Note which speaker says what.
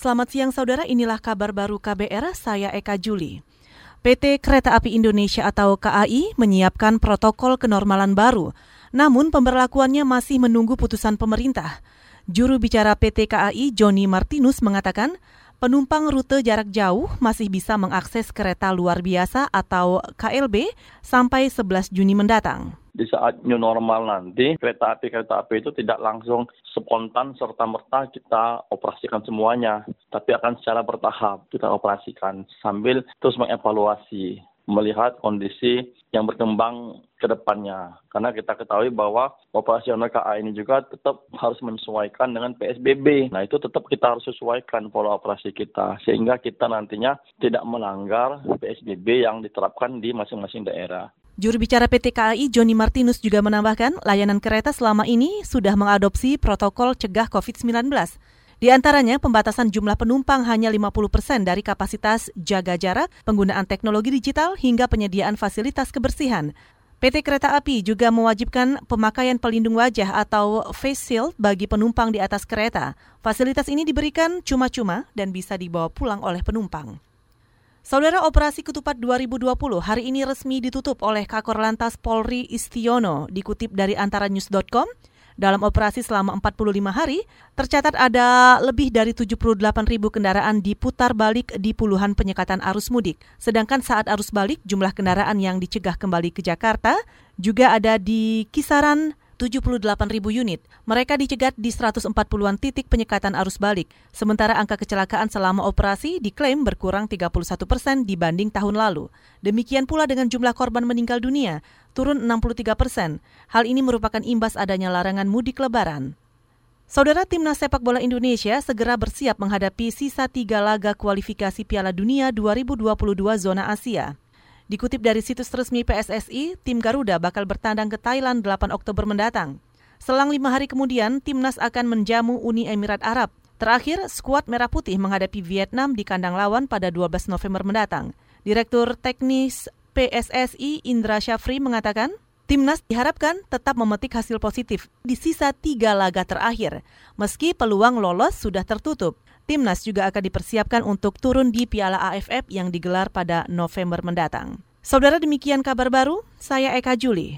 Speaker 1: Selamat siang saudara, inilah kabar baru KBR, saya Eka Juli. PT Kereta Api Indonesia atau KAI menyiapkan protokol kenormalan baru, namun pemberlakuannya masih menunggu putusan pemerintah. Juru bicara PT KAI, Joni Martinus, mengatakan penumpang rute jarak jauh masih bisa mengakses kereta luar biasa atau KLB sampai 11 Juni mendatang
Speaker 2: di saat new normal nanti kereta api kereta api itu tidak langsung spontan serta merta kita operasikan semuanya tapi akan secara bertahap kita operasikan sambil terus mengevaluasi melihat kondisi yang berkembang ke depannya. Karena kita ketahui bahwa operasional KA ini juga tetap harus menyesuaikan dengan PSBB. Nah itu tetap kita harus sesuaikan pola operasi kita. Sehingga kita nantinya tidak melanggar PSBB yang diterapkan di masing-masing daerah.
Speaker 1: Juru bicara PT KAI Joni Martinus juga menambahkan layanan kereta selama ini sudah mengadopsi protokol cegah COVID-19. Di antaranya pembatasan jumlah penumpang hanya 50 persen dari kapasitas jaga jarak, penggunaan teknologi digital, hingga penyediaan fasilitas kebersihan. PT Kereta Api juga mewajibkan pemakaian pelindung wajah atau face shield bagi penumpang di atas kereta. Fasilitas ini diberikan cuma-cuma dan bisa dibawa pulang oleh penumpang. Saudara Operasi Ketupat 2020 hari ini resmi ditutup oleh Kakor Lantas Polri Istiono, dikutip dari antaranews.com. Dalam operasi selama 45 hari, tercatat ada lebih dari 78 ribu kendaraan diputar balik di puluhan penyekatan arus mudik. Sedangkan saat arus balik, jumlah kendaraan yang dicegah kembali ke Jakarta juga ada di kisaran 78 ribu unit. Mereka dicegat di 140-an titik penyekatan arus balik. Sementara angka kecelakaan selama operasi diklaim berkurang 31 persen dibanding tahun lalu. Demikian pula dengan jumlah korban meninggal dunia, turun 63 persen. Hal ini merupakan imbas adanya larangan mudik lebaran. Saudara Timnas Sepak Bola Indonesia segera bersiap menghadapi sisa tiga laga kualifikasi Piala Dunia 2022 zona Asia. Dikutip dari situs resmi PSSI, tim Garuda bakal bertandang ke Thailand 8 Oktober mendatang. Selang lima hari kemudian, timnas akan menjamu Uni Emirat Arab. Terakhir, skuad Merah Putih menghadapi Vietnam di kandang lawan pada 12 November mendatang. Direktur Teknis PSSI Indra Syafri mengatakan, Timnas diharapkan tetap memetik hasil positif di sisa tiga laga terakhir, meski peluang lolos sudah tertutup. Timnas juga akan dipersiapkan untuk turun di Piala AFF yang digelar pada November mendatang. Saudara demikian kabar baru, saya Eka Juli.